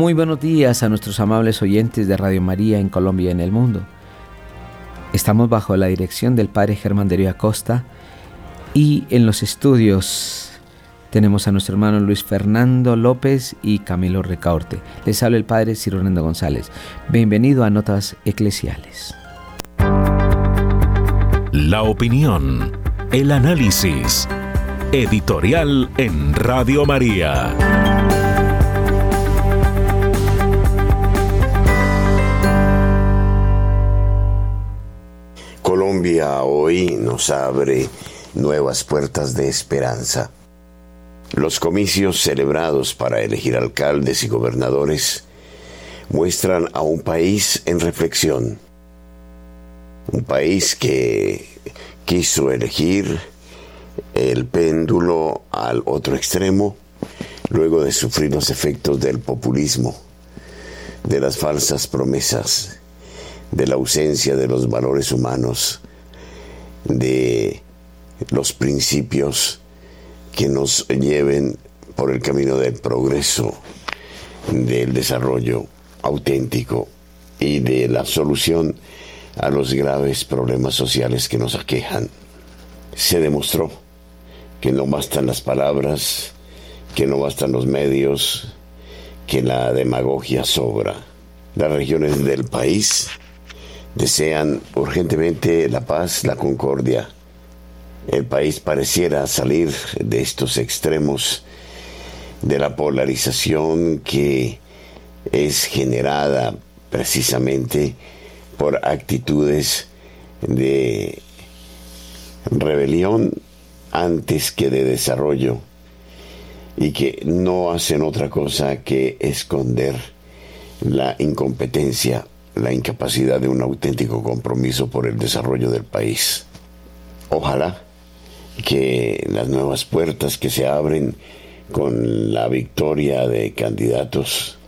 Muy buenos días a nuestros amables oyentes de Radio María en Colombia y en el mundo. Estamos bajo la dirección del Padre Germán de Acosta y en los estudios tenemos a nuestro hermano Luis Fernando López y Camilo Recaorte. Les habla el Padre Ciro González. Bienvenido a Notas Eclesiales. La opinión, el análisis, editorial en Radio María. Colombia hoy nos abre nuevas puertas de esperanza. Los comicios celebrados para elegir alcaldes y gobernadores muestran a un país en reflexión. Un país que quiso elegir el péndulo al otro extremo luego de sufrir los efectos del populismo, de las falsas promesas de la ausencia de los valores humanos, de los principios que nos lleven por el camino del progreso, del desarrollo auténtico y de la solución a los graves problemas sociales que nos aquejan. Se demostró que no bastan las palabras, que no bastan los medios, que la demagogia sobra. Las regiones del país desean urgentemente la paz, la concordia. El país pareciera salir de estos extremos de la polarización que es generada precisamente por actitudes de rebelión antes que de desarrollo y que no hacen otra cosa que esconder la incompetencia la incapacidad de un auténtico compromiso por el desarrollo del país. Ojalá que las nuevas puertas que se abren con la victoria de candidatos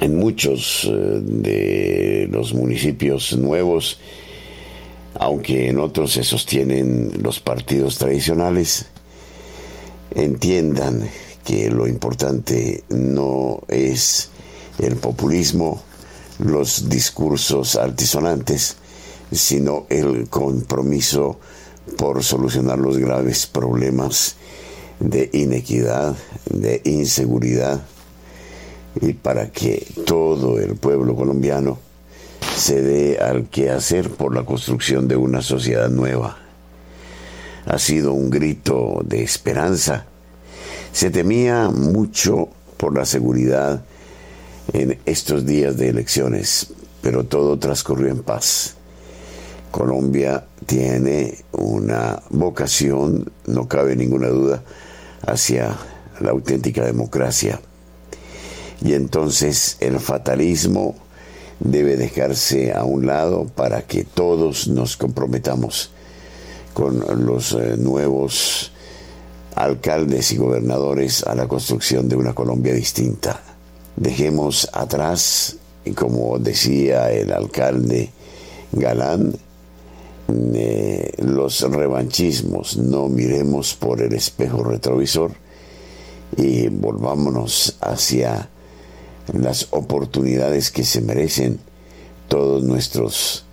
en muchos eh, de los municipios nuevos, aunque en otros se sostienen los partidos tradicionales, entiendan que lo importante no es el populismo, los discursos altisonantes, sino el compromiso por solucionar los graves problemas de inequidad, de inseguridad, y para que todo el pueblo colombiano se dé al quehacer por la construcción de una sociedad nueva. Ha sido un grito de esperanza. Se temía mucho por la seguridad en estos días de elecciones, pero todo transcurrió en paz. Colombia tiene una vocación, no cabe ninguna duda, hacia la auténtica democracia. Y entonces el fatalismo debe dejarse a un lado para que todos nos comprometamos con los eh, nuevos alcaldes y gobernadores a la construcción de una Colombia distinta. Dejemos atrás, como decía el alcalde Galán, eh, los revanchismos, no miremos por el espejo retrovisor y volvámonos hacia las oportunidades que se merecen todos nuestros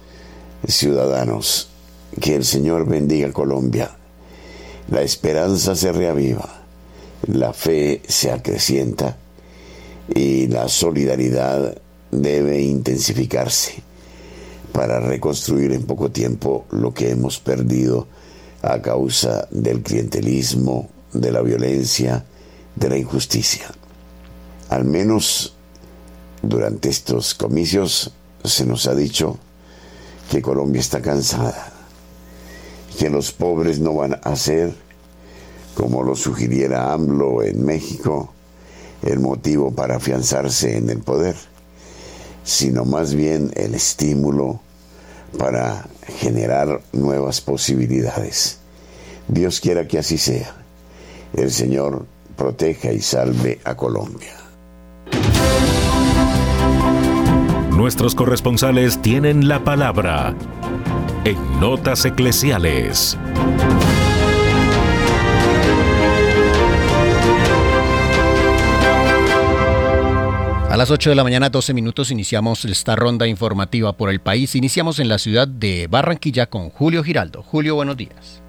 ciudadanos. Que el Señor bendiga Colombia. La esperanza se reaviva, la fe se acrecienta y la solidaridad debe intensificarse para reconstruir en poco tiempo lo que hemos perdido a causa del clientelismo, de la violencia, de la injusticia. Al menos durante estos comicios se nos ha dicho que Colombia está cansada, que los pobres no van a ser, como lo sugiriera AMLO en México, el motivo para afianzarse en el poder, sino más bien el estímulo para generar nuevas posibilidades. Dios quiera que así sea. El Señor proteja y salve a Colombia. Nuestros corresponsales tienen la palabra en Notas Eclesiales. A las 8 de la mañana, 12 minutos, iniciamos esta ronda informativa por el país. Iniciamos en la ciudad de Barranquilla con Julio Giraldo. Julio, buenos días.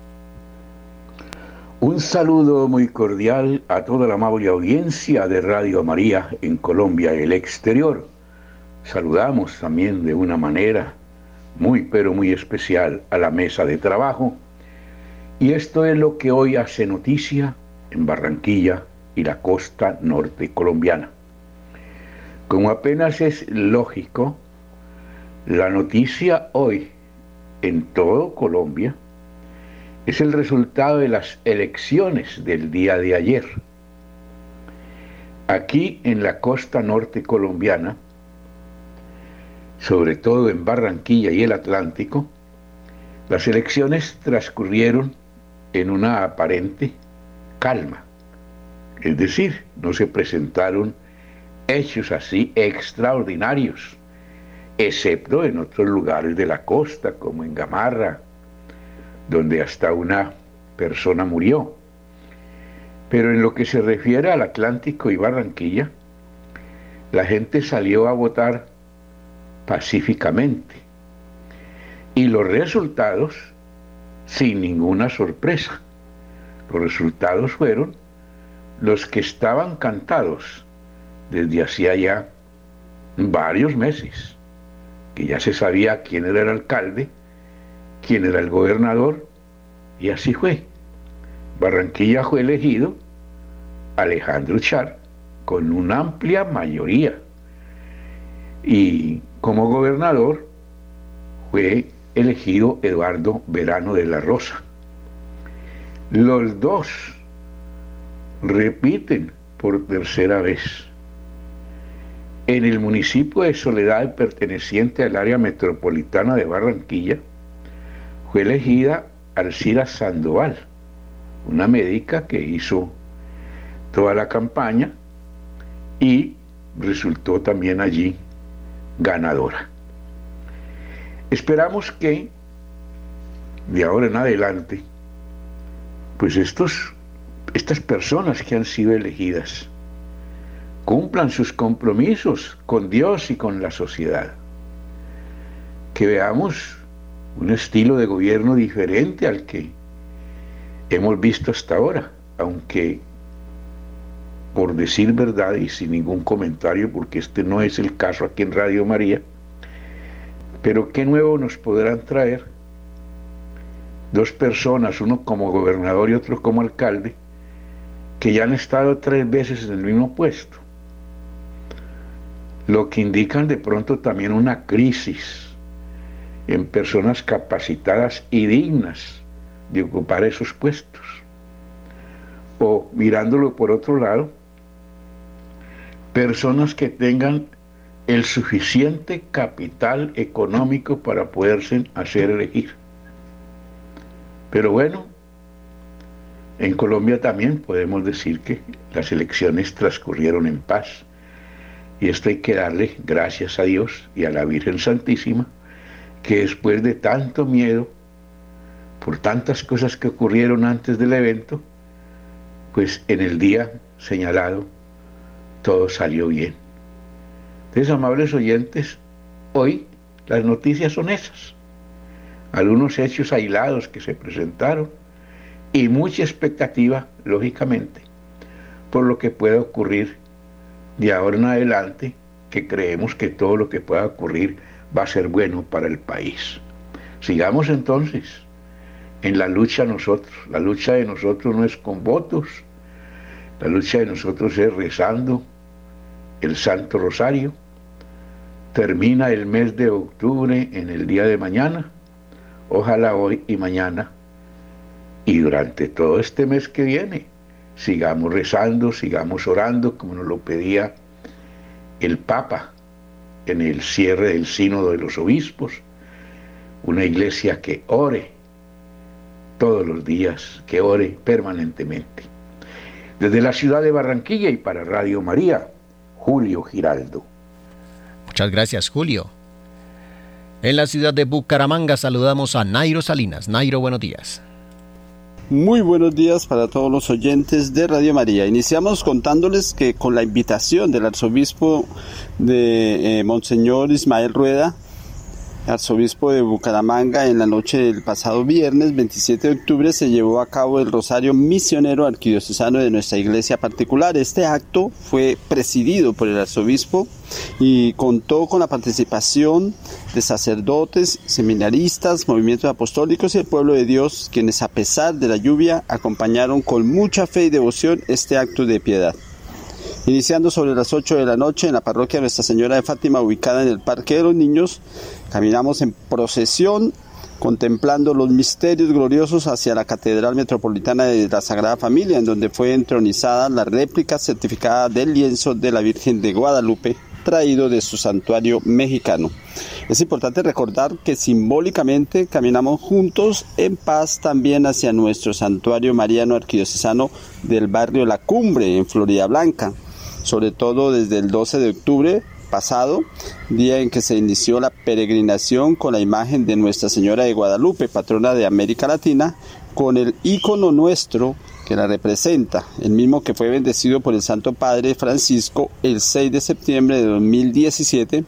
Un saludo muy cordial a toda la amable audiencia de Radio María en Colombia y el exterior. Saludamos también de una manera muy pero muy especial a la mesa de trabajo. Y esto es lo que hoy hace noticia en Barranquilla y la costa norte colombiana. Como apenas es lógico, la noticia hoy en todo Colombia es el resultado de las elecciones del día de ayer. Aquí en la costa norte colombiana, sobre todo en Barranquilla y el Atlántico, las elecciones transcurrieron en una aparente calma. Es decir, no se presentaron hechos así extraordinarios, excepto en otros lugares de la costa, como en Gamarra, donde hasta una persona murió. Pero en lo que se refiere al Atlántico y Barranquilla, la gente salió a votar pacíficamente. Y los resultados, sin ninguna sorpresa, los resultados fueron los que estaban cantados desde hacía ya varios meses, que ya se sabía quién era el alcalde, quién era el gobernador, y así fue. Barranquilla fue elegido Alejandro Char con una amplia mayoría. Y como gobernador fue elegido Eduardo Verano de la Rosa. Los dos repiten por tercera vez. En el municipio de Soledad, perteneciente al área metropolitana de Barranquilla, fue elegida Alcira Sandoval, una médica que hizo toda la campaña y resultó también allí ganadora. Esperamos que de ahora en adelante, pues estos, estas personas que han sido elegidas cumplan sus compromisos con Dios y con la sociedad. Que veamos un estilo de gobierno diferente al que hemos visto hasta ahora, aunque por decir verdad y sin ningún comentario, porque este no es el caso aquí en Radio María, pero qué nuevo nos podrán traer dos personas, uno como gobernador y otro como alcalde, que ya han estado tres veces en el mismo puesto, lo que indican de pronto también una crisis en personas capacitadas y dignas de ocupar esos puestos. O mirándolo por otro lado, personas que tengan el suficiente capital económico para poderse hacer elegir. Pero bueno, en Colombia también podemos decir que las elecciones transcurrieron en paz. Y esto hay que darle gracias a Dios y a la Virgen Santísima que después de tanto miedo, por tantas cosas que ocurrieron antes del evento, pues en el día señalado todo salió bien. Entonces, amables oyentes, hoy las noticias son esas. Algunos hechos aislados que se presentaron y mucha expectativa, lógicamente, por lo que pueda ocurrir de ahora en adelante, que creemos que todo lo que pueda ocurrir va a ser bueno para el país. Sigamos entonces en la lucha nosotros. La lucha de nosotros no es con votos, la lucha de nosotros es rezando el Santo Rosario. Termina el mes de octubre en el día de mañana, ojalá hoy y mañana, y durante todo este mes que viene, sigamos rezando, sigamos orando como nos lo pedía el Papa en el cierre del sínodo de los obispos, una iglesia que ore todos los días, que ore permanentemente. Desde la ciudad de Barranquilla y para Radio María, Julio Giraldo. Muchas gracias, Julio. En la ciudad de Bucaramanga saludamos a Nairo Salinas. Nairo, buenos días. Muy buenos días para todos los oyentes de Radio María. Iniciamos contándoles que con la invitación del arzobispo de eh, Monseñor Ismael Rueda, arzobispo de Bucaramanga, en la noche del pasado viernes 27 de octubre se llevó a cabo el Rosario Misionero Arquidiocesano de nuestra iglesia particular. Este acto fue presidido por el arzobispo y contó con la participación de sacerdotes, seminaristas, movimientos apostólicos y el pueblo de Dios, quienes a pesar de la lluvia acompañaron con mucha fe y devoción este acto de piedad. Iniciando sobre las 8 de la noche en la parroquia Nuestra Señora de Fátima, ubicada en el Parque de los Niños, caminamos en procesión contemplando los misterios gloriosos hacia la Catedral Metropolitana de la Sagrada Familia, en donde fue entronizada la réplica certificada del lienzo de la Virgen de Guadalupe, traído de su santuario mexicano. Es importante recordar que simbólicamente caminamos juntos en paz también hacia nuestro santuario mariano arquidiocesano del barrio La Cumbre, en Florida Blanca sobre todo desde el 12 de octubre pasado, día en que se inició la peregrinación con la imagen de Nuestra Señora de Guadalupe, patrona de América Latina, con el ícono nuestro que la representa, el mismo que fue bendecido por el Santo Padre Francisco el 6 de septiembre de 2017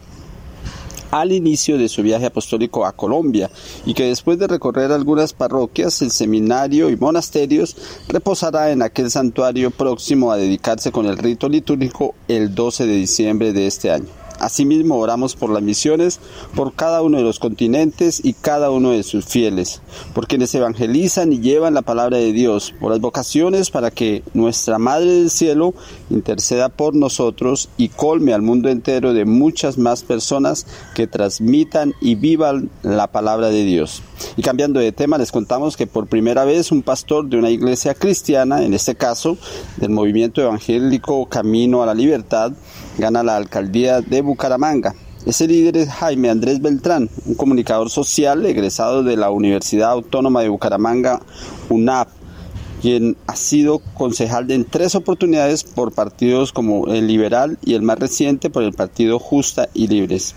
al inicio de su viaje apostólico a Colombia y que después de recorrer algunas parroquias, el seminario y monasterios reposará en aquel santuario próximo a dedicarse con el rito litúrgico el 12 de diciembre de este año. Asimismo, oramos por las misiones, por cada uno de los continentes y cada uno de sus fieles, por quienes evangelizan y llevan la palabra de Dios, por las vocaciones para que nuestra Madre del Cielo interceda por nosotros y colme al mundo entero de muchas más personas que transmitan y vivan la palabra de Dios. Y cambiando de tema, les contamos que por primera vez un pastor de una iglesia cristiana, en este caso del movimiento evangélico Camino a la Libertad, gana la alcaldía de Bucaramanga. Ese líder es Jaime Andrés Beltrán, un comunicador social egresado de la Universidad Autónoma de Bucaramanga, UNAP, quien ha sido concejal en tres oportunidades por partidos como el Liberal y el más reciente por el partido Justa y Libres.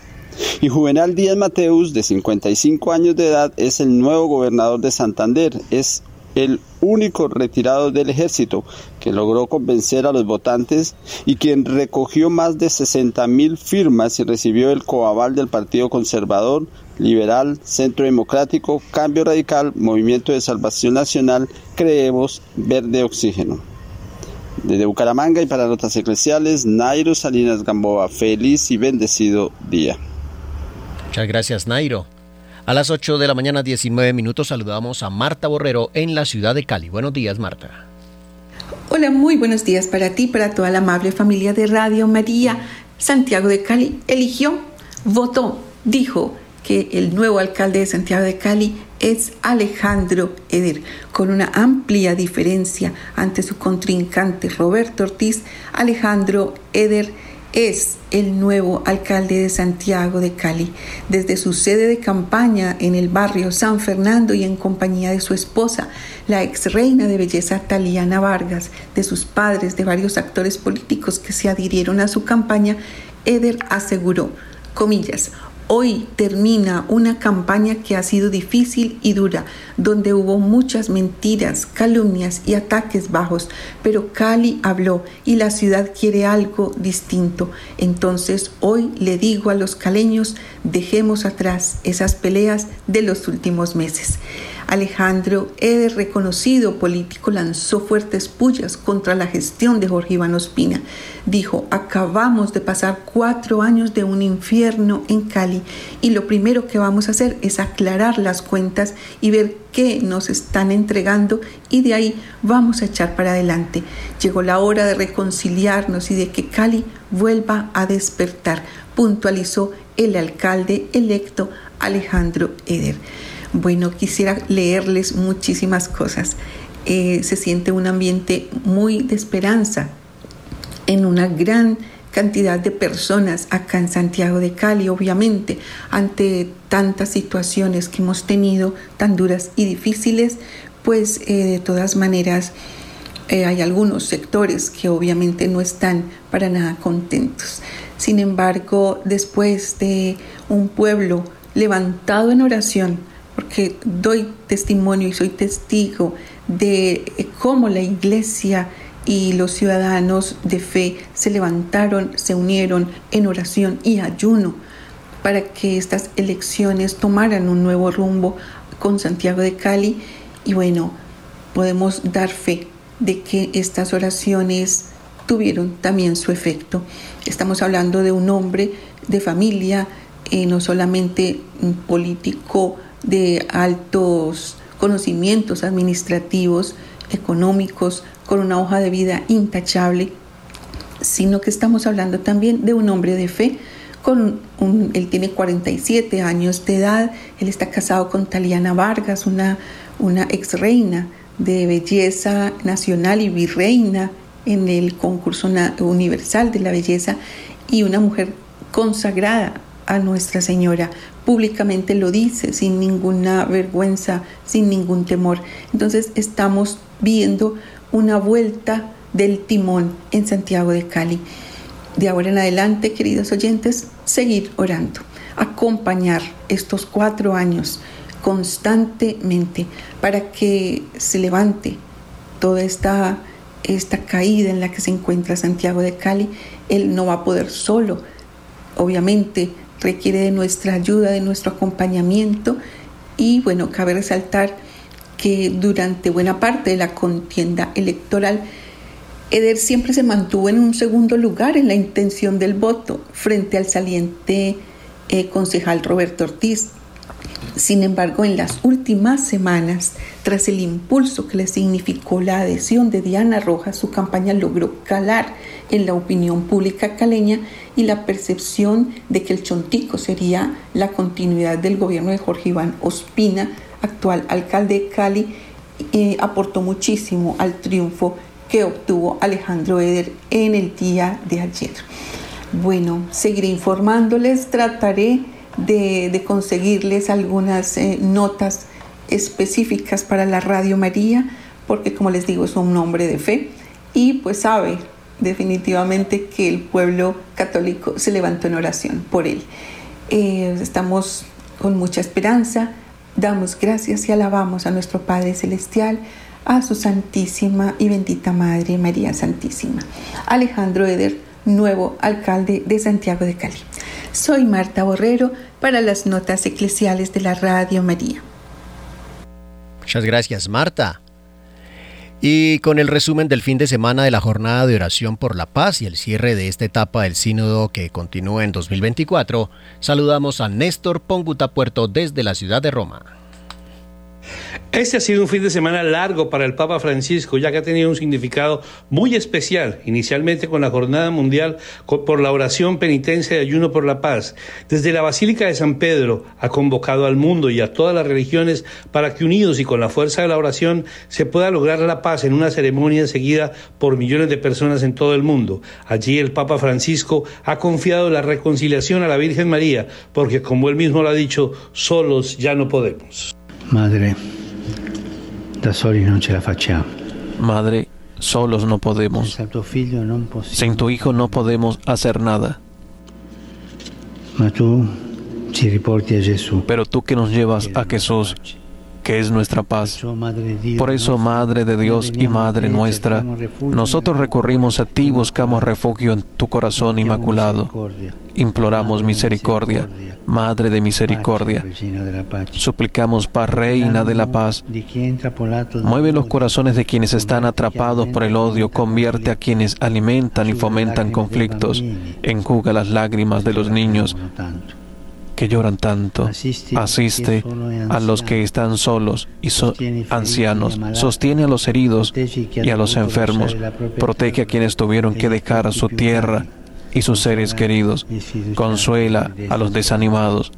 Y Juvenal Díaz Mateus, de 55 años de edad, es el nuevo gobernador de Santander. Es el único retirado del ejército que logró convencer a los votantes y quien recogió más de 60 mil firmas y recibió el coaval del Partido Conservador, Liberal, Centro Democrático, Cambio Radical, Movimiento de Salvación Nacional, Creemos, Verde Oxígeno. Desde Bucaramanga y para Notas Eclesiales, Nairo Salinas Gamboa, feliz y bendecido día. Muchas gracias, Nairo. A las 8 de la mañana, 19 minutos, saludamos a Marta Borrero en la ciudad de Cali. Buenos días, Marta. Hola, muy buenos días para ti, para toda la amable familia de Radio María. Santiago de Cali eligió, votó, dijo que el nuevo alcalde de Santiago de Cali es Alejandro Eder. Con una amplia diferencia ante su contrincante Roberto Ortiz, Alejandro Eder es el nuevo alcalde de Santiago de Cali. Desde su sede de campaña en el barrio San Fernando y en compañía de su esposa, la ex reina de belleza Taliana Vargas, de sus padres, de varios actores políticos que se adhirieron a su campaña, Eder aseguró, comillas, Hoy termina una campaña que ha sido difícil y dura, donde hubo muchas mentiras, calumnias y ataques bajos, pero Cali habló y la ciudad quiere algo distinto. Entonces hoy le digo a los caleños, dejemos atrás esas peleas de los últimos meses. Alejandro Eder, reconocido político, lanzó fuertes pullas contra la gestión de Jorge Iván Ospina. Dijo, acabamos de pasar cuatro años de un infierno en Cali y lo primero que vamos a hacer es aclarar las cuentas y ver qué nos están entregando y de ahí vamos a echar para adelante. Llegó la hora de reconciliarnos y de que Cali vuelva a despertar, puntualizó el alcalde electo Alejandro Eder. Bueno, quisiera leerles muchísimas cosas. Eh, se siente un ambiente muy de esperanza en una gran cantidad de personas acá en Santiago de Cali, obviamente, ante tantas situaciones que hemos tenido tan duras y difíciles, pues eh, de todas maneras eh, hay algunos sectores que obviamente no están para nada contentos. Sin embargo, después de un pueblo levantado en oración, porque doy testimonio y soy testigo de cómo la iglesia y los ciudadanos de fe se levantaron, se unieron en oración y ayuno para que estas elecciones tomaran un nuevo rumbo con Santiago de Cali y bueno, podemos dar fe de que estas oraciones tuvieron también su efecto. Estamos hablando de un hombre de familia, eh, no solamente un político de altos conocimientos administrativos, económicos, con una hoja de vida intachable, sino que estamos hablando también de un hombre de fe. Con él tiene 47 años de edad, él está casado con Taliana Vargas, una, una ex reina de belleza nacional y virreina en el concurso universal de la belleza y una mujer consagrada a Nuestra Señora. Públicamente lo dice sin ninguna vergüenza, sin ningún temor. Entonces estamos viendo una vuelta del timón en Santiago de Cali. De ahora en adelante, queridos oyentes, seguir orando, acompañar estos cuatro años constantemente para que se levante toda esta, esta caída en la que se encuentra Santiago de Cali. Él no va a poder solo, obviamente requiere de nuestra ayuda, de nuestro acompañamiento y bueno, cabe resaltar que durante buena parte de la contienda electoral, Eder siempre se mantuvo en un segundo lugar en la intención del voto frente al saliente eh, concejal Roberto Ortiz. Sin embargo, en las últimas semanas, tras el impulso que le significó la adhesión de Diana Rojas, su campaña logró calar en la opinión pública caleña y la percepción de que el Chontico sería la continuidad del gobierno de Jorge Iván Ospina, actual alcalde de Cali, eh, aportó muchísimo al triunfo que obtuvo Alejandro Eder en el día de ayer. Bueno, seguiré informándoles, trataré de, conseguirles algunas eh, notas específicas para la Radio María, porque como les digo, es un nombre de fe y pues sabe definitivamente que el pueblo católico se levantó en oración por él. Eh, estamos con mucha esperanza, damos gracias y alabamos a nuestro Padre Celestial, a su Santísima y bendita Madre María Santísima. Alejandro Eder, nuevo alcalde de Santiago de Cali. Soy Marta Borrero para las notas eclesiales de la Radio María. Muchas gracias, Marta. Y con el resumen del fin de semana de la jornada de oración por la paz y el cierre de esta etapa del sínodo que continúa en 2024, saludamos a Néstor Ponguta Puerto desde la ciudad de Roma. Este ha sido un fin de semana largo para el Papa Francisco, ya que ha tenido un significado muy especial, inicialmente con la Jornada Mundial por la oración, penitencia y ayuno por la paz. Desde la Basílica de San Pedro ha convocado al mundo y a todas las religiones para que unidos y con la fuerza de la oración se pueda lograr la paz en una ceremonia seguida por millones de personas en todo el mundo. Allí el Papa Francisco ha confiado la reconciliación a la Virgen María, porque como él mismo lo ha dicho, solos ya no podemos. Madre, da soli non ce la facciamo. Madre, solos no podemos. Sin tu Hijo no podemos hacer nada. Pero tú que nos llevas a Jesús que es nuestra paz. Por eso, Madre de Dios y Madre nuestra, nosotros recurrimos a ti, buscamos refugio en tu corazón inmaculado. Imploramos misericordia, Madre de misericordia. Suplicamos paz, Reina de la paz. Mueve los corazones de quienes están atrapados por el odio, convierte a quienes alimentan y fomentan conflictos, enjuga las lágrimas de los niños que lloran tanto. Asiste a los que están solos y ancianos. Sostiene a los heridos y a los enfermos. Protege a quienes tuvieron que dejar su tierra y sus seres queridos. Consuela a los desanimados.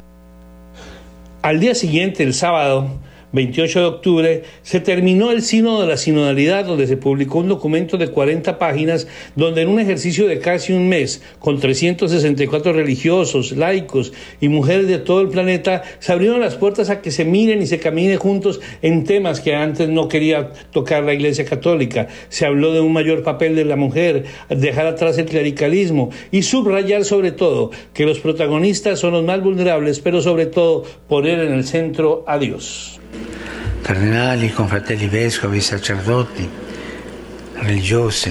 Al día siguiente, el sábado, 28 de octubre, se terminó el Sínodo de la Sinodalidad, donde se publicó un documento de 40 páginas, donde en un ejercicio de casi un mes, con 364 religiosos, laicos y mujeres de todo el planeta, se abrieron las puertas a que se miren y se camine juntos en temas que antes no quería tocar la Iglesia Católica. Se habló de un mayor papel de la mujer, dejar atrás el clericalismo y subrayar sobre todo que los protagonistas son los más vulnerables, pero sobre todo poner en el centro a Dios. Cardenali, confratelli vescovi, sacerdoti,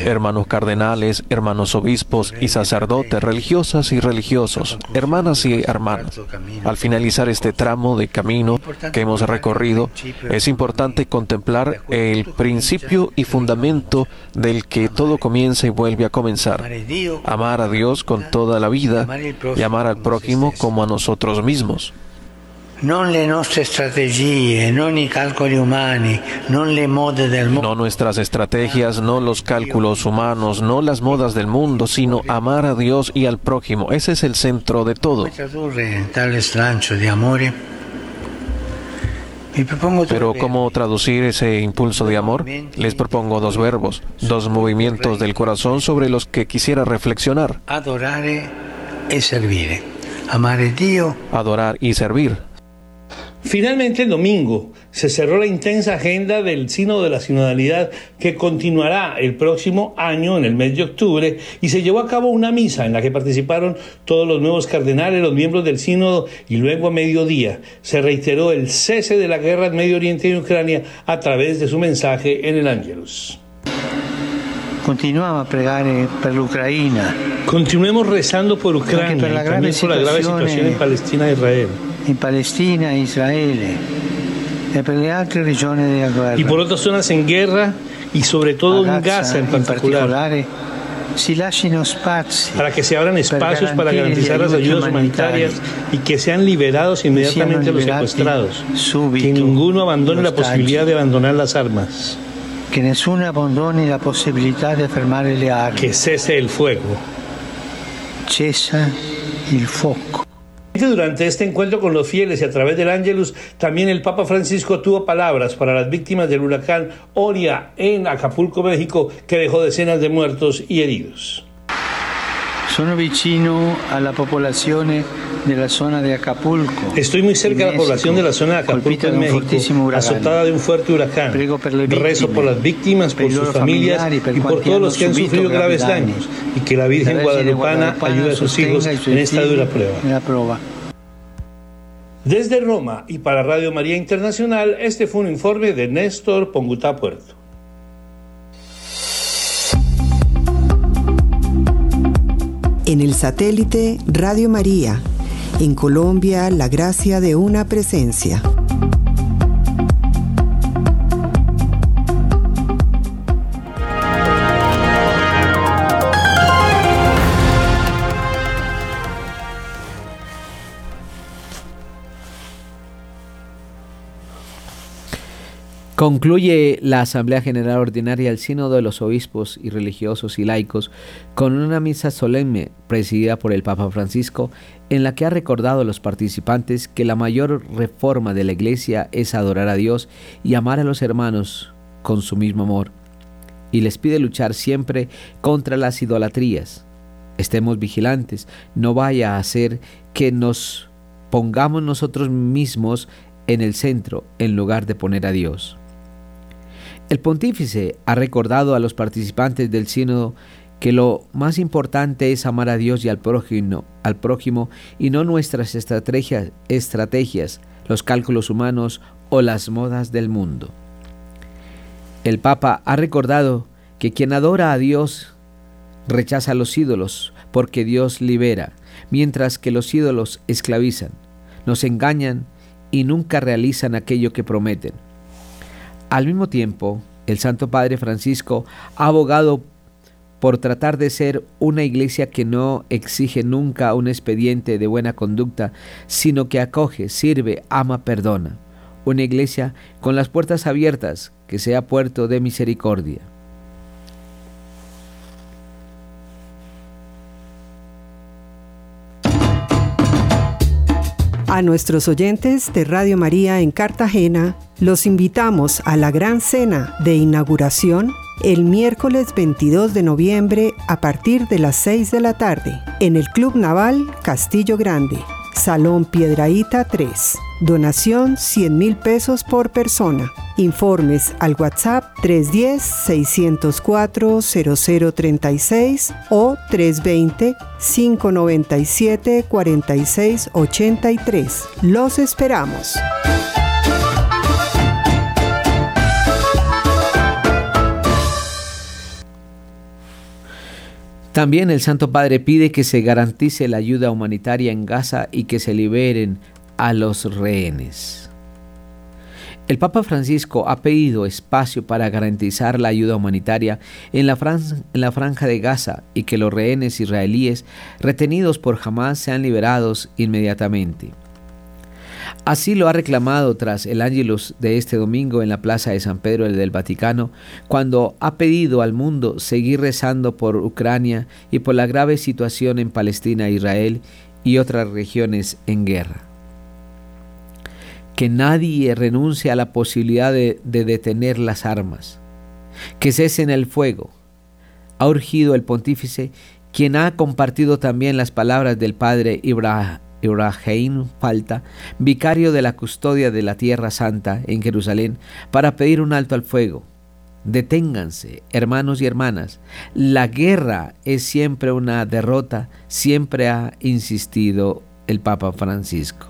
hermanos cardenales, hermanos obispos y sacerdotes, religiosas y religiosos, hermanas y hermanos. Al finalizar este tramo de camino que hemos recorrido, es importante contemplar el principio y fundamento del que todo comienza y vuelve a comenzar. Amar a Dios con toda la vida y amar al prójimo como a nosotros mismos. No nuestras estrategias, no No nuestras estrategias, no los cálculos humanos, no las modas del mundo, sino amar a Dios y al prójimo. Ese es el centro de todo. Pero ¿cómo traducir ese impulso de amor? Les propongo dos verbos, dos movimientos del corazón sobre los que quisiera reflexionar. Adorar y servir. Amar a Dios. Adorar y servir. Finalmente, el domingo se cerró la intensa agenda del Sínodo de la Sinodalidad que continuará el próximo año, en el mes de octubre, y se llevó a cabo una misa en la que participaron todos los nuevos cardenales, los miembros del Sínodo, y luego a mediodía se reiteró el cese de la guerra en Medio Oriente y Ucrania a través de su mensaje en el Ángelus. Continuamos a pregar por Ucrania. Continuemos rezando por Ucrania y también por la grave situación en Palestina e Israel en Palestina, Israel y por otras regiones de la guerra. Y por otras zonas en guerra y sobre todo en Gaza en particular. para que se abran espacios para garantizar las ayudas humanitarias y que sean liberados inmediatamente los secuestrados. Que ninguno abandone la posibilidad de abandonar las armas. Que ninguno abandone la posibilidad de fermar le armas. Que cese el fuego. Cesa el Durante este encuentro con los fieles y a través del Ángelus, también el Papa Francisco tuvo palabras para las víctimas del huracán Oria en Acapulco, México, que dejó decenas de muertos y heridos. Sono vicino a la población de la zona de Acapulco. Estoy muy cerca de la población de la zona de Acapulco en México, azotada de un fuerte huracán. Rezo por las víctimas, por sus familias y por todos los que han sufrido graves daños y que la Virgen Guadalupana ayude a sus hijos en esta dura prueba. Desde Roma y para Radio María Internacional, este fue un informe de Néstor Pongutá Puerto. En el satélite Radio María, en Colombia, la gracia de una presencia. Concluye la Asamblea General Ordinaria del Sínodo de los Obispos y Religiosos y Laicos con una misa solemne presidida por el Papa Francisco en la que ha recordado a los participantes que la mayor reforma de la Iglesia es adorar a Dios y amar a los hermanos con su mismo amor y les pide luchar siempre contra las idolatrías. Estemos vigilantes, no vaya a ser que nos pongamos nosotros mismos en el centro en lugar de poner a Dios. El pontífice ha recordado a los participantes del sínodo que lo más importante es amar a Dios y al prójimo, al prójimo y no nuestras estrategias, estrategias, los cálculos humanos o las modas del mundo. El Papa ha recordado que quien adora a Dios rechaza a los ídolos porque Dios libera, mientras que los ídolos esclavizan, nos engañan y nunca realizan aquello que prometen. Al mismo tiempo, el Santo Padre Francisco ha abogado por tratar de ser una iglesia que no exige nunca un expediente de buena conducta, sino que acoge, sirve, ama, perdona. Una iglesia con las puertas abiertas, que sea puerto de misericordia. A nuestros oyentes de Radio María en Cartagena, los invitamos a la gran cena de inauguración el miércoles 22 de noviembre a partir de las 6 de la tarde en el Club Naval Castillo Grande, Salón Piedraíta 3. Donación 100 mil pesos por persona. Informes al WhatsApp 310-604-0036 o 320-597-4683. Los esperamos. También el Santo Padre pide que se garantice la ayuda humanitaria en Gaza y que se liberen a los rehenes. El Papa Francisco ha pedido espacio para garantizar la ayuda humanitaria en la, franja de Gaza y que los rehenes israelíes retenidos por Hamas sean liberados inmediatamente. Así lo ha reclamado tras el ángelus de este domingo en la Plaza de San Pedro del Vaticano, cuando ha pedido al mundo seguir rezando por Ucrania y por la grave situación en Palestina, Israel y otras regiones en guerra que nadie renuncie a la posibilidad de, detener las armas, que cesen el fuego. Ha urgido el pontífice, quien ha compartido también las palabras del padre Ibrahim Falta, vicario de la custodia de la Tierra Santa en Jerusalén, para pedir un alto al fuego. Deténganse, hermanos y hermanas. La guerra es siempre una derrota, siempre ha insistido el Papa Francisco.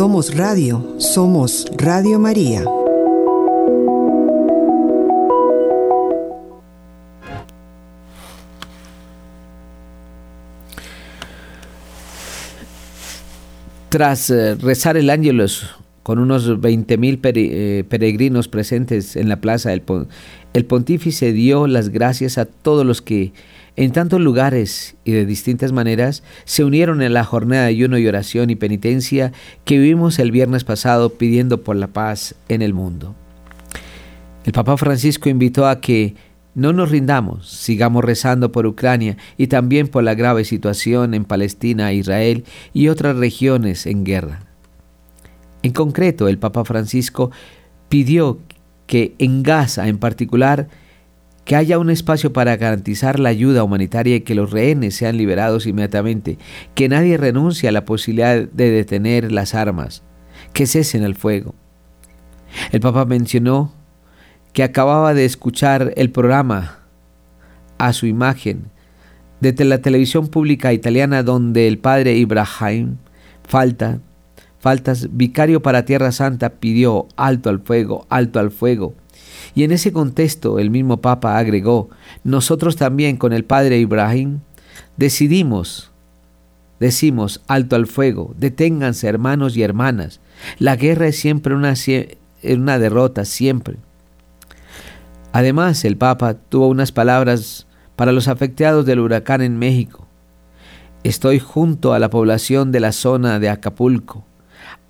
Somos Radio, somos Radio María. Tras eh, rezar el ángelus con unos 20.000 eh, peregrinos presentes en la plaza, el pontífice dio las gracias a todos los que en tantos lugares y de distintas maneras se unieron en la jornada de ayuno y oración y penitencia que vivimos el viernes pasado pidiendo por la paz en el mundo. El Papa Francisco invitó a que no nos rindamos, sigamos rezando por Ucrania y también por la grave situación en Palestina, Israel y otras regiones en guerra. En concreto, el Papa Francisco pidió que en Gaza en particular que haya un espacio para garantizar la ayuda humanitaria y que los rehenes sean liberados inmediatamente, que nadie renuncie a la posibilidad de detener las armas, que cesen el fuego. El Papa mencionó que acababa de escuchar el programa a su imagen de la televisión pública italiana donde el padre Ibrahim Falta, Faltas, vicario para Tierra Santa, pidió alto al fuego, alto al fuego, y en ese contexto el mismo Papa agregó, nosotros también con el Padre Ibrahim decidimos, decimos alto al fuego, deténganse hermanos y hermanas, la guerra es siempre una, una derrota, siempre. Además, el Papa tuvo unas palabras para los afectados del huracán en México. Estoy junto a la población de la zona de Acapulco,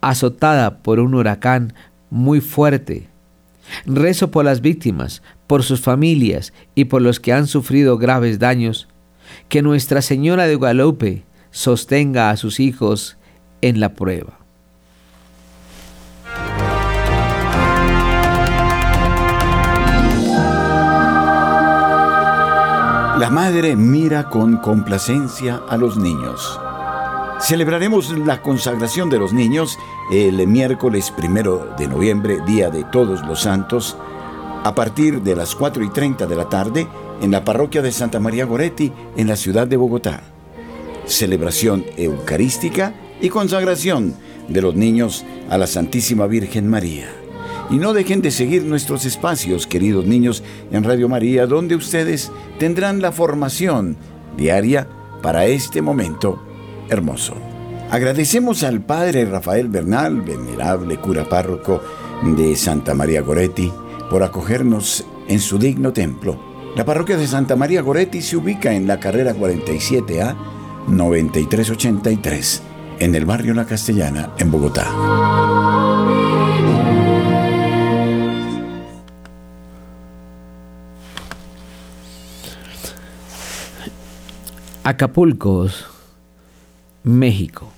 azotada por un huracán muy fuerte, Rezo por las víctimas, por sus familias y por los que han sufrido graves daños. Que Nuestra Señora de Guadalupe sostenga a sus hijos en la prueba. La madre mira con complacencia a los niños. Celebraremos la consagración de los niños el miércoles primero de noviembre, Día de Todos los Santos, a partir de las 4 y 30 de la tarde en la parroquia de Santa María Goretti, en la ciudad de Bogotá. Celebración eucarística y consagración de los niños a la Santísima Virgen María. Y no dejen de seguir nuestros espacios, queridos niños, en Radio María, donde ustedes tendrán la formación diaria para este momento hermoso. Agradecemos al Padre Rafael Bernal, venerable cura párroco de Santa María Goretti, por acogernos en su digno templo. La parroquia de Santa María Goretti se ubica en la carrera 47A 9383, en el barrio La Castellana, en Bogotá. Acapulco México.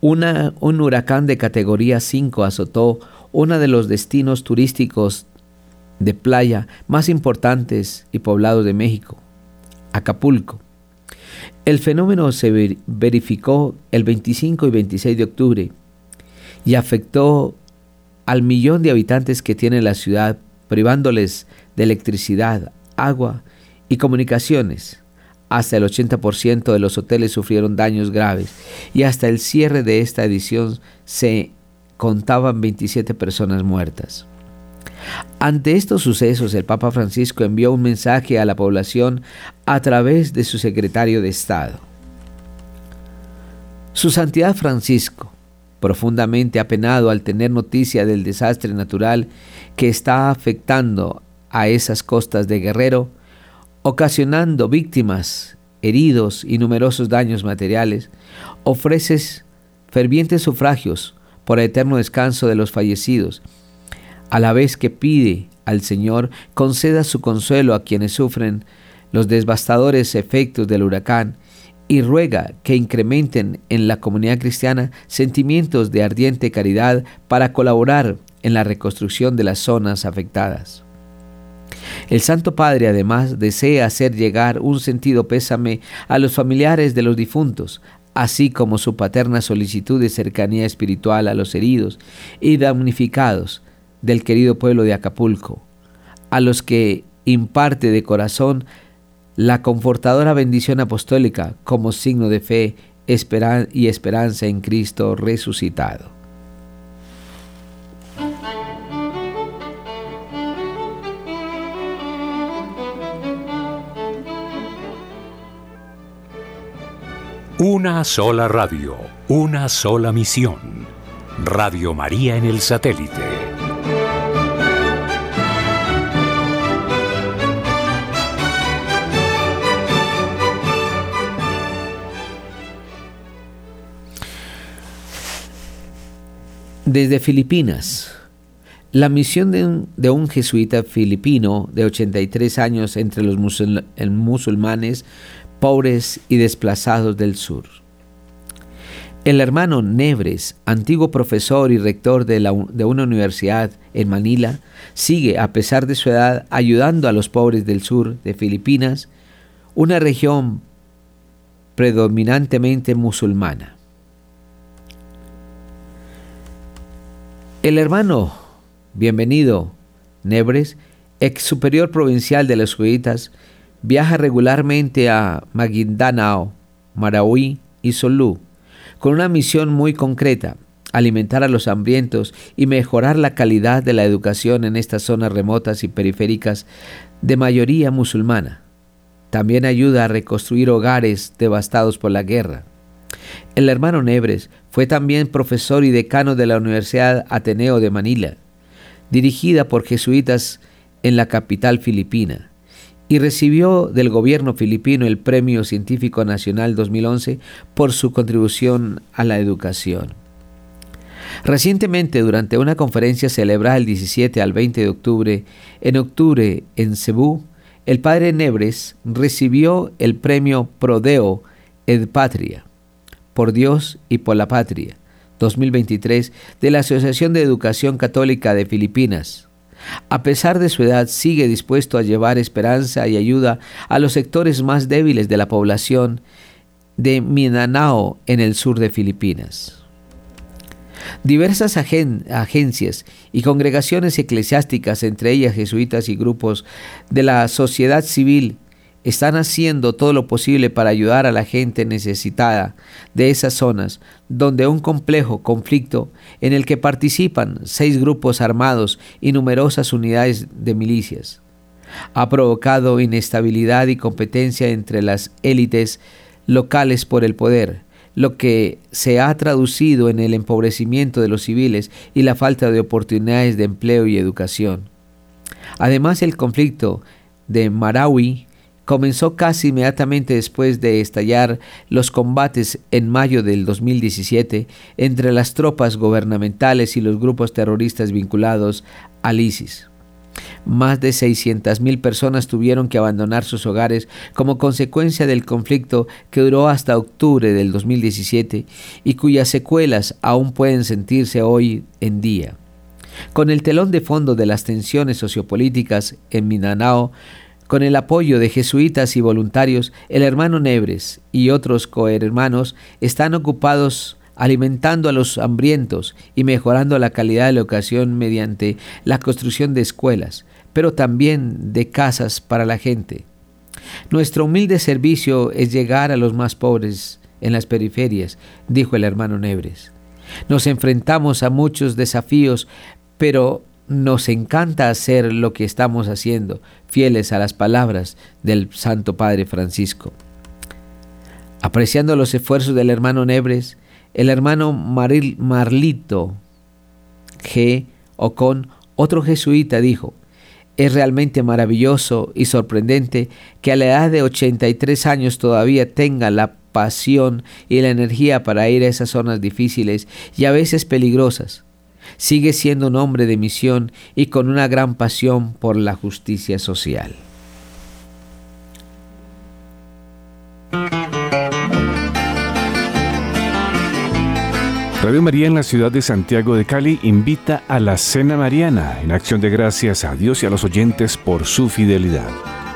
Un huracán de categoría 5 azotó uno de los destinos turísticos de playa más importantes y poblados de México, Acapulco. El fenómeno se verificó el 25 y 26 de octubre y afectó al millón de habitantes que tiene la ciudad, privándoles de electricidad, agua y comunicaciones. Hasta el 80% de los hoteles sufrieron daños graves y hasta el cierre de esta edición se contaban 27 personas muertas. Ante estos sucesos, el Papa Francisco envió un mensaje a la población a través de su secretario de Estado. Su Santidad Francisco, profundamente apenado al tener noticia del desastre natural que está afectando a esas costas de Guerrero, ocasionando víctimas, heridos y numerosos daños materiales, ofreces fervientes sufragios por el eterno descanso de los fallecidos, a la vez que pide al Señor conceda su consuelo a quienes sufren los devastadores efectos del huracán y ruega que incrementen en la comunidad cristiana sentimientos de ardiente caridad para colaborar en la reconstrucción de las zonas afectadas. El Santo Padre además desea hacer llegar un sentido pésame a los familiares de los difuntos, así como su paterna solicitud de cercanía espiritual a los heridos y damnificados del querido pueblo de Acapulco, a los que imparte de corazón la confortadora bendición apostólica como signo de fe y esperanza en Cristo resucitado. Una sola radio, una sola misión. Radio María en el satélite. Desde Filipinas, la misión de un, jesuita filipino de 83 años entre los musulmanes pobres y desplazados del sur. El hermano Nebres, antiguo profesor y rector de, una universidad en Manila, sigue, a pesar de su edad, ayudando a los pobres del sur de Filipinas, una región predominantemente musulmana. El hermano, bienvenido, Nebres, ex superior provincial de los jesuitas, viaja regularmente a Maguindanao, Marawi y Solú, con una misión muy concreta, alimentar a los hambrientos y mejorar la calidad de la educación en estas zonas remotas y periféricas de mayoría musulmana. También ayuda a reconstruir hogares devastados por la guerra. El hermano Nebres fue también profesor y decano de la Universidad Ateneo de Manila, dirigida por jesuitas en la capital filipina y recibió del gobierno filipino el Premio Científico Nacional 2011 por su contribución a la educación. Recientemente, durante una conferencia celebrada el 17 al 20 de octubre, en octubre en Cebú, el padre Nebres recibió el premio Prodeo Ed Patria, por Dios y por la Patria, 2023, de la Asociación de Educación Católica de Filipinas, a pesar de su edad, sigue dispuesto a llevar esperanza y ayuda a los sectores más débiles de la población de Mindanao en el sur de Filipinas. Diversas agencias y congregaciones eclesiásticas, entre ellas jesuitas y grupos de la sociedad civil, están haciendo todo lo posible para ayudar a la gente necesitada de esas zonas donde un complejo conflicto en el que participan seis grupos armados y numerosas unidades de milicias ha provocado inestabilidad y competencia entre las élites locales por el poder, lo que se ha traducido en el empobrecimiento de los civiles y la falta de oportunidades de empleo y educación. Además, el conflicto de Marawi comenzó casi inmediatamente después de estallar los combates en mayo del 2017 entre las tropas gubernamentales y los grupos terroristas vinculados al ISIS. Más de 600.000 personas tuvieron que abandonar sus hogares como consecuencia del conflicto que duró hasta octubre del 2017 y cuyas secuelas aún pueden sentirse hoy en día. Con el telón de fondo de las tensiones sociopolíticas en Mindanao, con el apoyo de jesuitas y voluntarios, el hermano Nebres y otros cohermanos están ocupados alimentando a los hambrientos y mejorando la calidad de la educación mediante la construcción de escuelas, pero también de casas para la gente. Nuestro humilde servicio es llegar a los más pobres en las periferias, dijo el hermano Nebres. Nos enfrentamos a muchos desafíos, pero nos encanta hacer lo que estamos haciendo, fieles a las palabras del Santo Padre Francisco. Apreciando los esfuerzos del hermano Nebres, el hermano Marlito G. Ocon, otro jesuita, dijo, es realmente maravilloso y sorprendente que a la edad de 83 años todavía tenga la pasión y la energía para ir a esas zonas difíciles y a veces peligrosas. Sigue siendo un hombre de misión y con una gran pasión por la justicia social. Radio María en la ciudad de Santiago de Cali invita a la Cena Mariana en acción de gracias a Dios y a los oyentes por su fidelidad.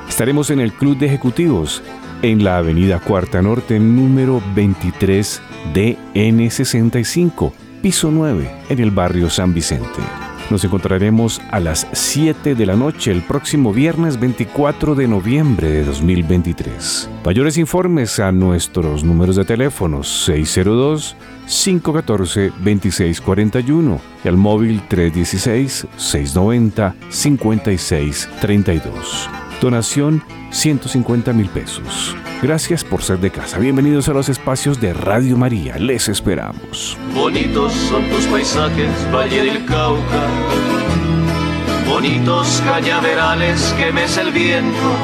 Estaremos en el Club de Ejecutivos en la Avenida Cuarta Norte número 23 DN65, piso 9, en el barrio San Vicente. Nos encontraremos a las 7 de la noche el próximo viernes 24 de noviembre de 2023. Mayores informes a nuestros números de teléfono 602-514-2641 y al móvil 316-690-5632. Donación 150 mil pesos. Gracias por ser de casa. Bienvenidos a los espacios de Radio María. Les esperamos. Bonitos son tus paisajes, Valle del Cauca. Bonitos cañaverales que mece el viento.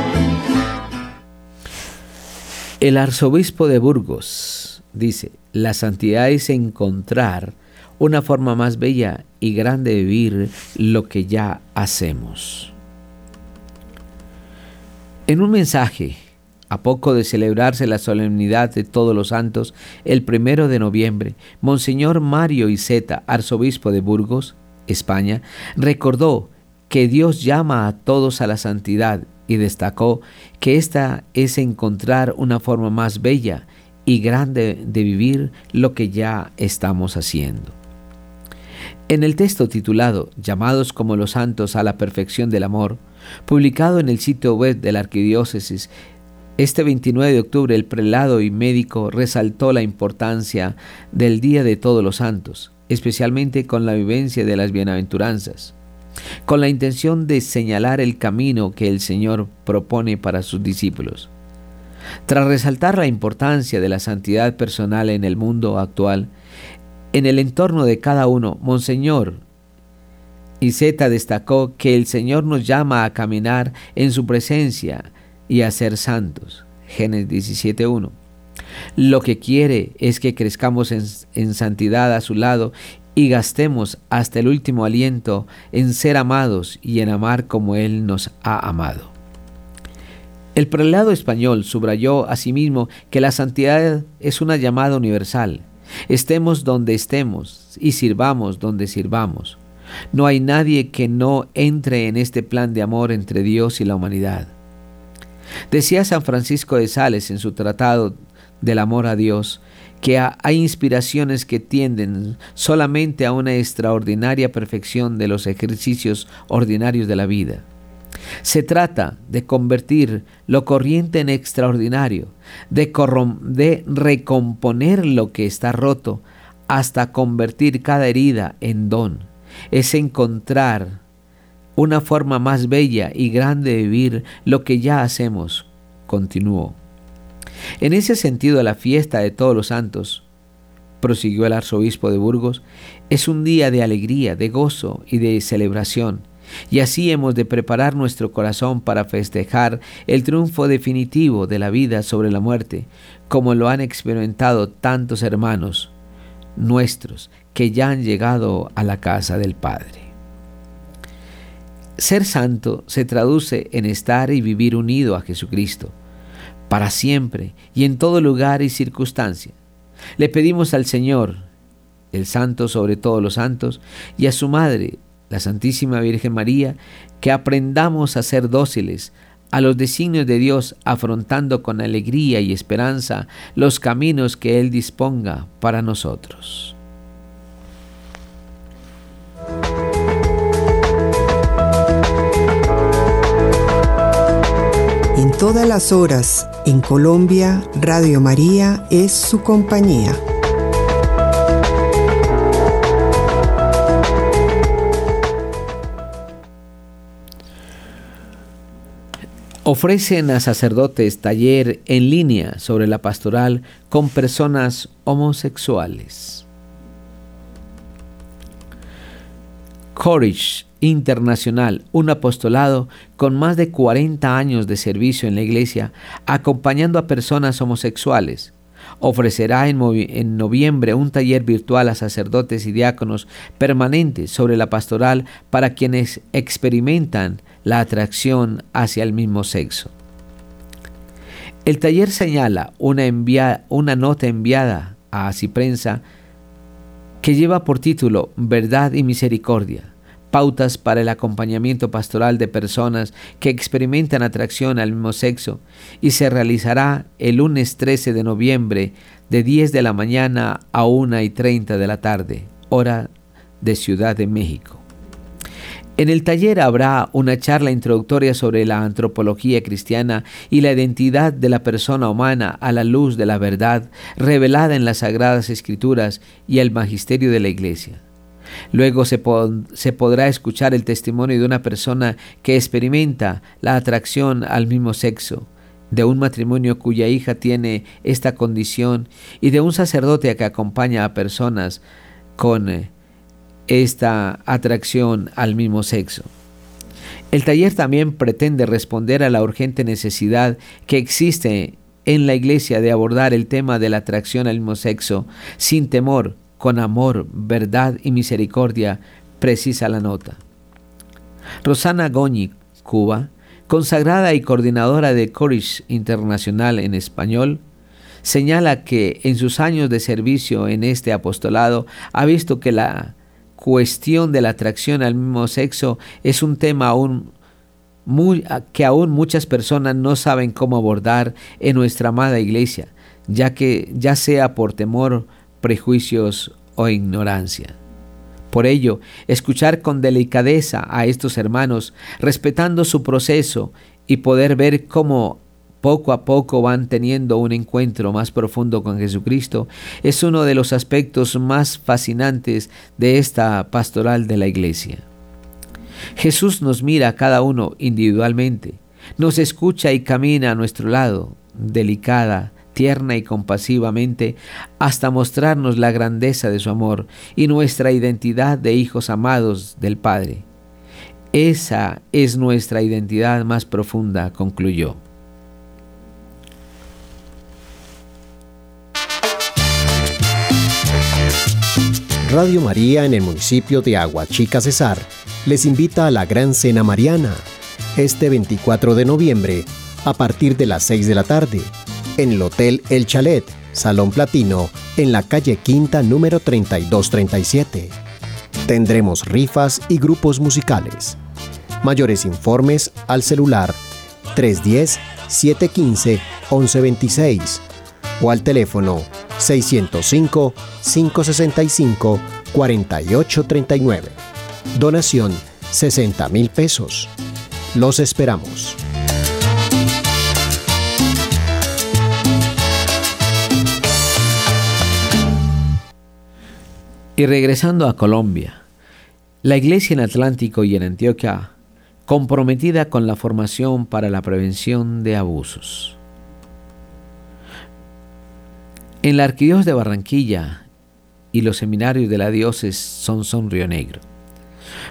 El arzobispo de Burgos dice, la santidad es encontrar una forma más bella y grande de vivir lo que ya hacemos. En un mensaje a poco de celebrarse la solemnidad de todos los santos, el primero de noviembre, Monseñor Mario Iseta, arzobispo de Burgos, España, recordó que Dios llama a todos a la santidad y destacó que esta es encontrar una forma más bella y grande de vivir lo que ya estamos haciendo. En el texto titulado Llamados como los santos a la perfección del amor, publicado en el sitio web de la Arquidiócesis este 29 de octubre el prelado y médico resaltó la importancia del Día de Todos los Santos, especialmente con la vivencia de las bienaventuranzas, con la intención de señalar el camino que el Señor propone para sus discípulos. Tras resaltar la importancia de la santidad personal en el mundo actual, en el entorno de cada uno, Monseñor Iseta destacó que el Señor nos llama a caminar en su presencia, y a ser santos. Génesis 17.1. Lo que quiere es que crezcamos en, en santidad a su lado y gastemos hasta el último aliento en ser amados y en amar como Él nos ha amado. El prelado español subrayó asimismo que la santidad es una llamada universal. Estemos donde estemos y sirvamos donde sirvamos. No hay nadie que no entre en este plan de amor entre Dios y la humanidad. Decía San Francisco de Sales en su tratado del amor a Dios que hay inspiraciones que tienden solamente a una extraordinaria perfección de los ejercicios ordinarios de la vida. Se trata de convertir lo corriente en extraordinario, de, de recomponer lo que está roto hasta convertir cada herida en don. Es encontrar una forma más bella y grande de vivir lo que ya hacemos, continuó. En ese sentido, la fiesta de todos los santos, prosiguió el arzobispo de Burgos, es un día de alegría, de gozo y de celebración. Y así hemos de preparar nuestro corazón para festejar el triunfo definitivo de la vida sobre la muerte, como lo han experimentado tantos hermanos nuestros que ya han llegado a la casa del Padre. Ser santo se traduce en estar y vivir unido a Jesucristo, para siempre y en todo lugar y circunstancia. Le pedimos al Señor, el santo sobre todos los santos, y a su Madre, la Santísima Virgen María, que aprendamos a ser dóciles a los designios de Dios, afrontando con alegría y esperanza los caminos que Él disponga para nosotros. Todas las horas, en Colombia, Radio María es su compañía. Ofrecen a sacerdotes taller en línea sobre la pastoral con personas homosexuales. Courage Internacional, un apostolado con más de 40 años de servicio en la iglesia, acompañando a personas homosexuales. Ofrecerá en, noviembre un taller virtual a sacerdotes y diáconos permanentes sobre la pastoral para quienes experimentan la atracción hacia el mismo sexo. El taller señala una, una nota enviada a Ciprensa que lleva por título Verdad y Misericordia, pautas para el acompañamiento pastoral de personas que experimentan atracción al mismo sexo y se realizará el lunes 13 de noviembre de 10 de la mañana a 1 y 30 de la tarde, hora de Ciudad de México. En el taller habrá una charla introductoria sobre la antropología cristiana y la identidad de la persona humana a la luz de la verdad revelada en las Sagradas Escrituras y el magisterio de la Iglesia. Luego se, podrá escuchar el testimonio de una persona que experimenta la atracción al mismo sexo, de un matrimonio cuya hija tiene esta condición y de un sacerdote que acompaña a personas con eh, esta atracción al mismo sexo. El taller también pretende responder a la urgente necesidad que existe en la iglesia de abordar el tema de la atracción al mismo sexo sin temor, con amor, verdad y misericordia, precisa la nota. Rosana Goñi, Cuba, consagrada y coordinadora de Courage Internacional en español, señala que en sus años de servicio en este apostolado ha visto que la cuestión de la atracción al mismo sexo es un tema aún muy, que aún muchas personas no saben cómo abordar en nuestra amada iglesia, ya que ya sea por temor, prejuicios o ignorancia. Por ello, escuchar con delicadeza a estos hermanos, respetando su proceso y poder ver cómo poco a poco van teniendo un encuentro más profundo con Jesucristo, es uno de los aspectos más fascinantes de esta pastoral de la iglesia. Jesús nos mira cada uno individualmente, nos escucha y camina a nuestro lado, delicada, tierna y compasivamente, hasta mostrarnos la grandeza de su amor y nuestra identidad de hijos amados del Padre. Esa es nuestra identidad más profunda, concluyó. Radio María en el municipio de Aguachica Cesar les invita a la Gran Cena Mariana este 24 de noviembre a partir de las 6 de la tarde en el Hotel El Chalet, Salón Platino, en la calle Quinta número 3237. Tendremos rifas y grupos musicales. Mayores informes al celular 310-715-1126 o al teléfono 605-565-4839. Donación 60 mil pesos. Los esperamos. Y regresando a Colombia, la iglesia en Atlántico y en Antioquia comprometida con la formación para la prevención de abusos. En la Arquidiócesis de Barranquilla y los seminarios de la diócesis son Son Río Negro.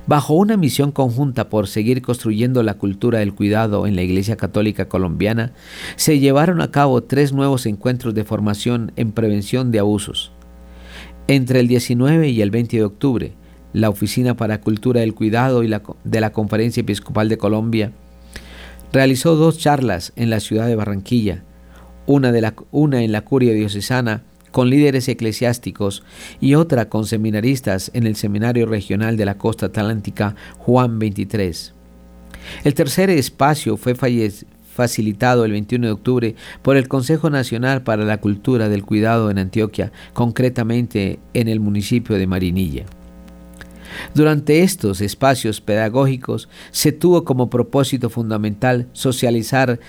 Bajo una misión conjunta por seguir construyendo la cultura del cuidado en la Iglesia Católica Colombiana, se llevaron a cabo tres nuevos encuentros de formación en prevención de abusos. Entre el 19 y el 20 de octubre, la Oficina para Cultura del Cuidado y de la Conferencia Episcopal de Colombia realizó dos charlas en la ciudad de Barranquilla, una, la, en la curia diocesana con líderes eclesiásticos y otra con seminaristas en el Seminario Regional de la Costa Atlántica Juan 23. El tercer espacio fue facilitado el 21 de octubre por el Consejo Nacional para la Cultura del Cuidado en Antioquia, concretamente en el municipio de Marinilla. Durante estos espacios pedagógicos se tuvo como propósito fundamental socializar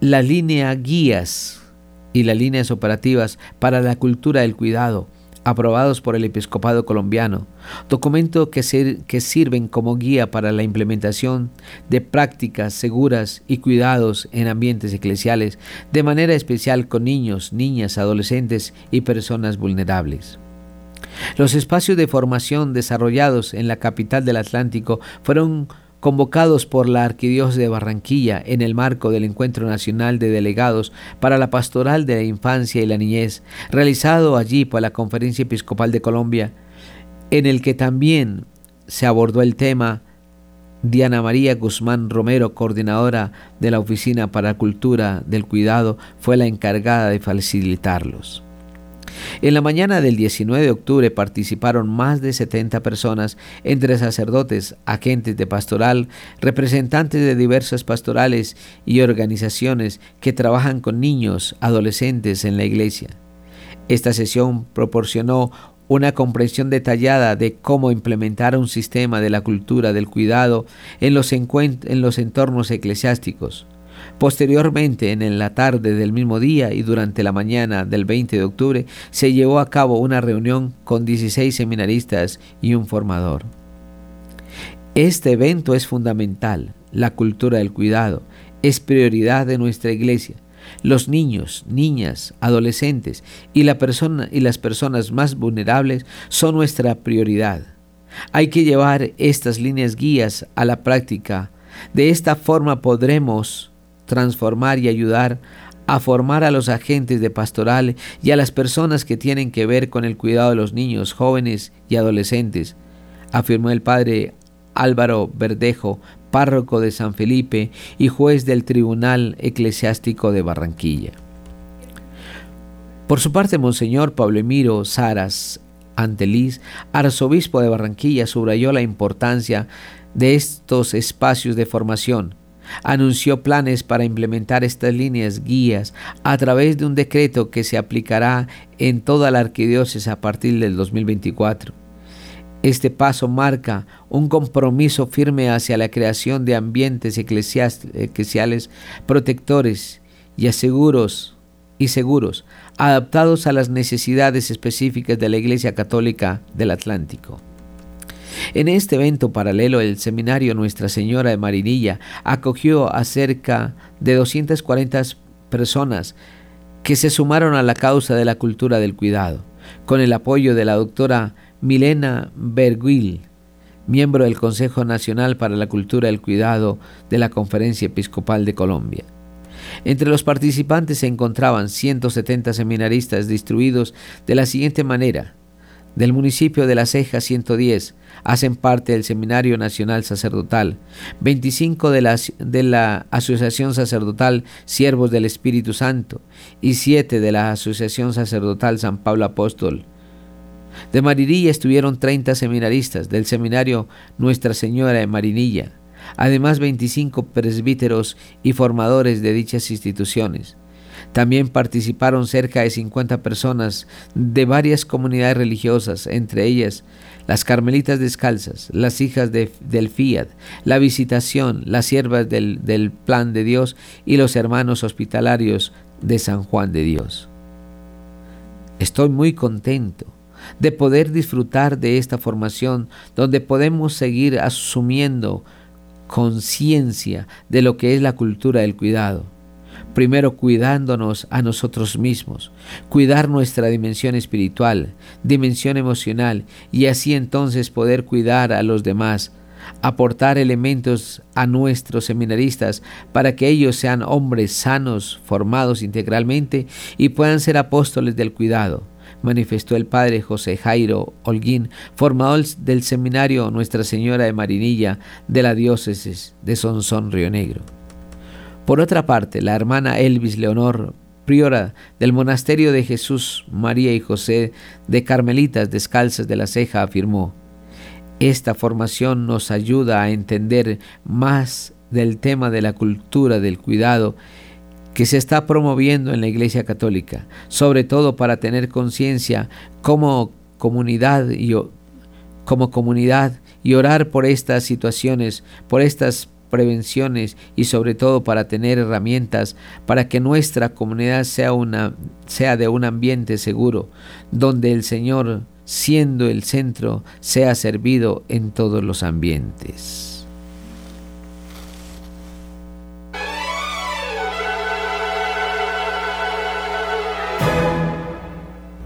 la línea guías y las líneas operativas para la cultura del cuidado, aprobados por el Episcopado colombiano, documento que, que, sirven como guía para la implementación de prácticas seguras y cuidados en ambientes eclesiales, de manera especial con niños, niñas, adolescentes y personas vulnerables. Los espacios de formación desarrollados en la capital del Atlántico fueron convocados por la Arquidiócesis de Barranquilla en el marco del Encuentro Nacional de Delegados para la Pastoral de la Infancia y la Niñez, realizado allí por la Conferencia Episcopal de Colombia, en el que también se abordó el tema Diana María Guzmán Romero, coordinadora de la Oficina para Cultura del Cuidado, fue la encargada de facilitarlos. En la mañana del 19 de octubre participaron más de 70 personas, entre sacerdotes, agentes de pastoral, representantes de diversas pastorales y organizaciones que trabajan con niños, adolescentes en la iglesia. Esta sesión proporcionó una comprensión detallada de cómo implementar un sistema de la cultura del cuidado en los, en los entornos eclesiásticos. Posteriormente, en la tarde del mismo día y durante la mañana del 20 de octubre, se llevó a cabo una reunión con 16 seminaristas y un formador. Este evento es fundamental. La cultura del cuidado es prioridad de nuestra iglesia. Los niños, niñas, adolescentes y, la persona, y las personas más vulnerables son nuestra prioridad. Hay que llevar estas líneas guías a la práctica. De esta forma podremos transformar y ayudar a formar a los agentes de pastoral y a las personas que tienen que ver con el cuidado de los niños, jóvenes y adolescentes, afirmó el padre Álvaro Verdejo, párroco de San Felipe y juez del Tribunal Eclesiástico de Barranquilla. Por su parte, Monseñor Pablo Emiro Saras Anteliz, arzobispo de Barranquilla, subrayó la importancia de estos espacios de formación anunció planes para implementar estas líneas guías a través de un decreto que se aplicará en toda la arquidiócesis a partir del 2024. Este paso marca un compromiso firme hacia la creación de ambientes eclesiales protectores y seguros y seguros, adaptados a las necesidades específicas de la Iglesia Católica del Atlántico. En este evento paralelo, el seminario Nuestra Señora de Marinilla acogió a cerca de 240 personas que se sumaron a la causa de la cultura del cuidado, con el apoyo de la doctora Milena Berguil, miembro del Consejo Nacional para la Cultura del Cuidado de la Conferencia Episcopal de Colombia. Entre los participantes se encontraban 170 seminaristas distribuidos de la siguiente manera. Del municipio de La Ceja 110, hacen parte del Seminario Nacional Sacerdotal, 25 de la, Asociación Sacerdotal Siervos del Espíritu Santo y 7 de la Asociación Sacerdotal San Pablo Apóstol. De Marinilla estuvieron 30 seminaristas del Seminario Nuestra Señora de Marinilla, además 25 presbíteros y formadores de dichas instituciones. También participaron cerca de 50 personas de varias comunidades religiosas, entre ellas las Carmelitas Descalzas, las hijas del Fiat, la Visitación, las siervas del, del Plan de Dios y los hermanos hospitalarios de San Juan de Dios. Estoy muy contento de poder disfrutar de esta formación donde podemos seguir asumiendo conciencia de lo que es la cultura del cuidado primero cuidándonos a nosotros mismos, cuidar nuestra dimensión espiritual, dimensión emocional y así entonces poder cuidar a los demás, aportar elementos a nuestros seminaristas para que ellos sean hombres sanos, formados integralmente y puedan ser apóstoles del cuidado manifestó el padre José Jairo Holguín, formador del seminario Nuestra Señora de Marinilla de la diócesis de Sonsón Río Negro. Por otra parte, la hermana Elvis Leonor, priora del monasterio de Jesús, María y José de Carmelitas Descalzas de la Ceja, afirmó, esta formación nos ayuda a entender más del tema de la cultura del cuidado que se está promoviendo en la Iglesia Católica, sobre todo para tener conciencia como comunidad y como comunidad y orar por estas situaciones, por estas prevenciones y sobre todo para tener herramientas para que nuestra comunidad sea una sea de un ambiente seguro donde el Señor siendo el centro sea servido en todos los ambientes.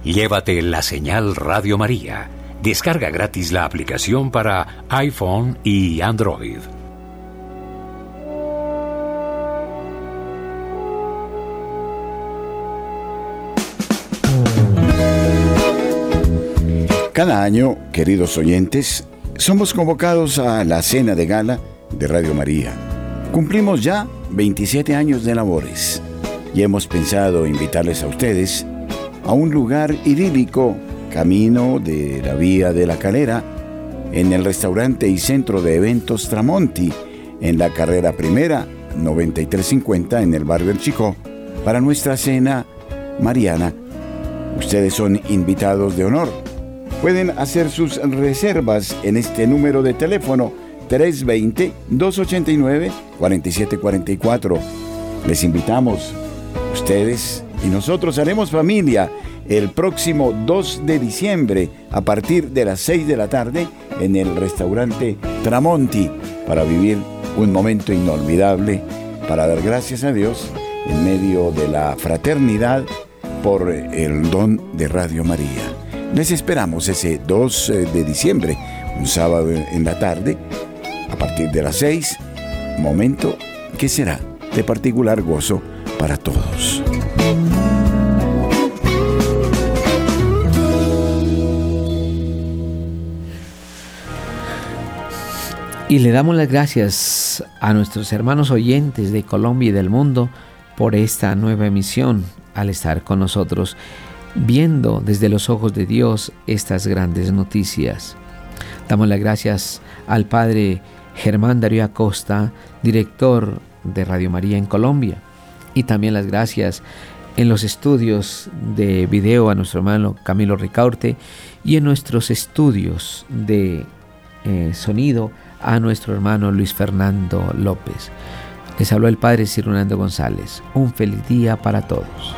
Llévate la señal Radio María. Descarga gratis la aplicación para iPhone y Android. Cada año, queridos oyentes, somos convocados a la cena de gala de Radio María. Cumplimos ya 27 años de labores y hemos pensado invitarles a ustedes a un lugar idílico, camino de la Vía de la Calera, en el restaurante y centro de eventos Tramonti, en la carrera primera 9350 en el barrio El Chico, para nuestra cena mariana. Ustedes son invitados de honor. Pueden hacer sus reservas en este número de teléfono 320-289-4744. Les invitamos. Ustedes y nosotros haremos familia el próximo 2 de diciembre a partir de las 6 de la tarde en el restaurante Tramonti para vivir un momento inolvidable, para dar gracias a Dios en medio de la fraternidad por el don de Radio María. Les esperamos ese 2 eh, de diciembre, un sábado en la tarde, a partir de las 6, momento que será de particular gozo para todos. Y le damos las gracias a nuestros hermanos oyentes de Colombia y del mundo por esta nueva emisión, al estar con nosotros viendo desde los ojos de Dios estas grandes noticias. Damos las gracias al Padre Germán Darío Acosta, director de Radio María en Colombia, y también las gracias en los estudios de video a nuestro hermano Camilo Ricaurte y en nuestros estudios de eh, sonido a nuestro hermano Luis Fernando López. Les habló el Padre Cirunando González. Un feliz día para todos.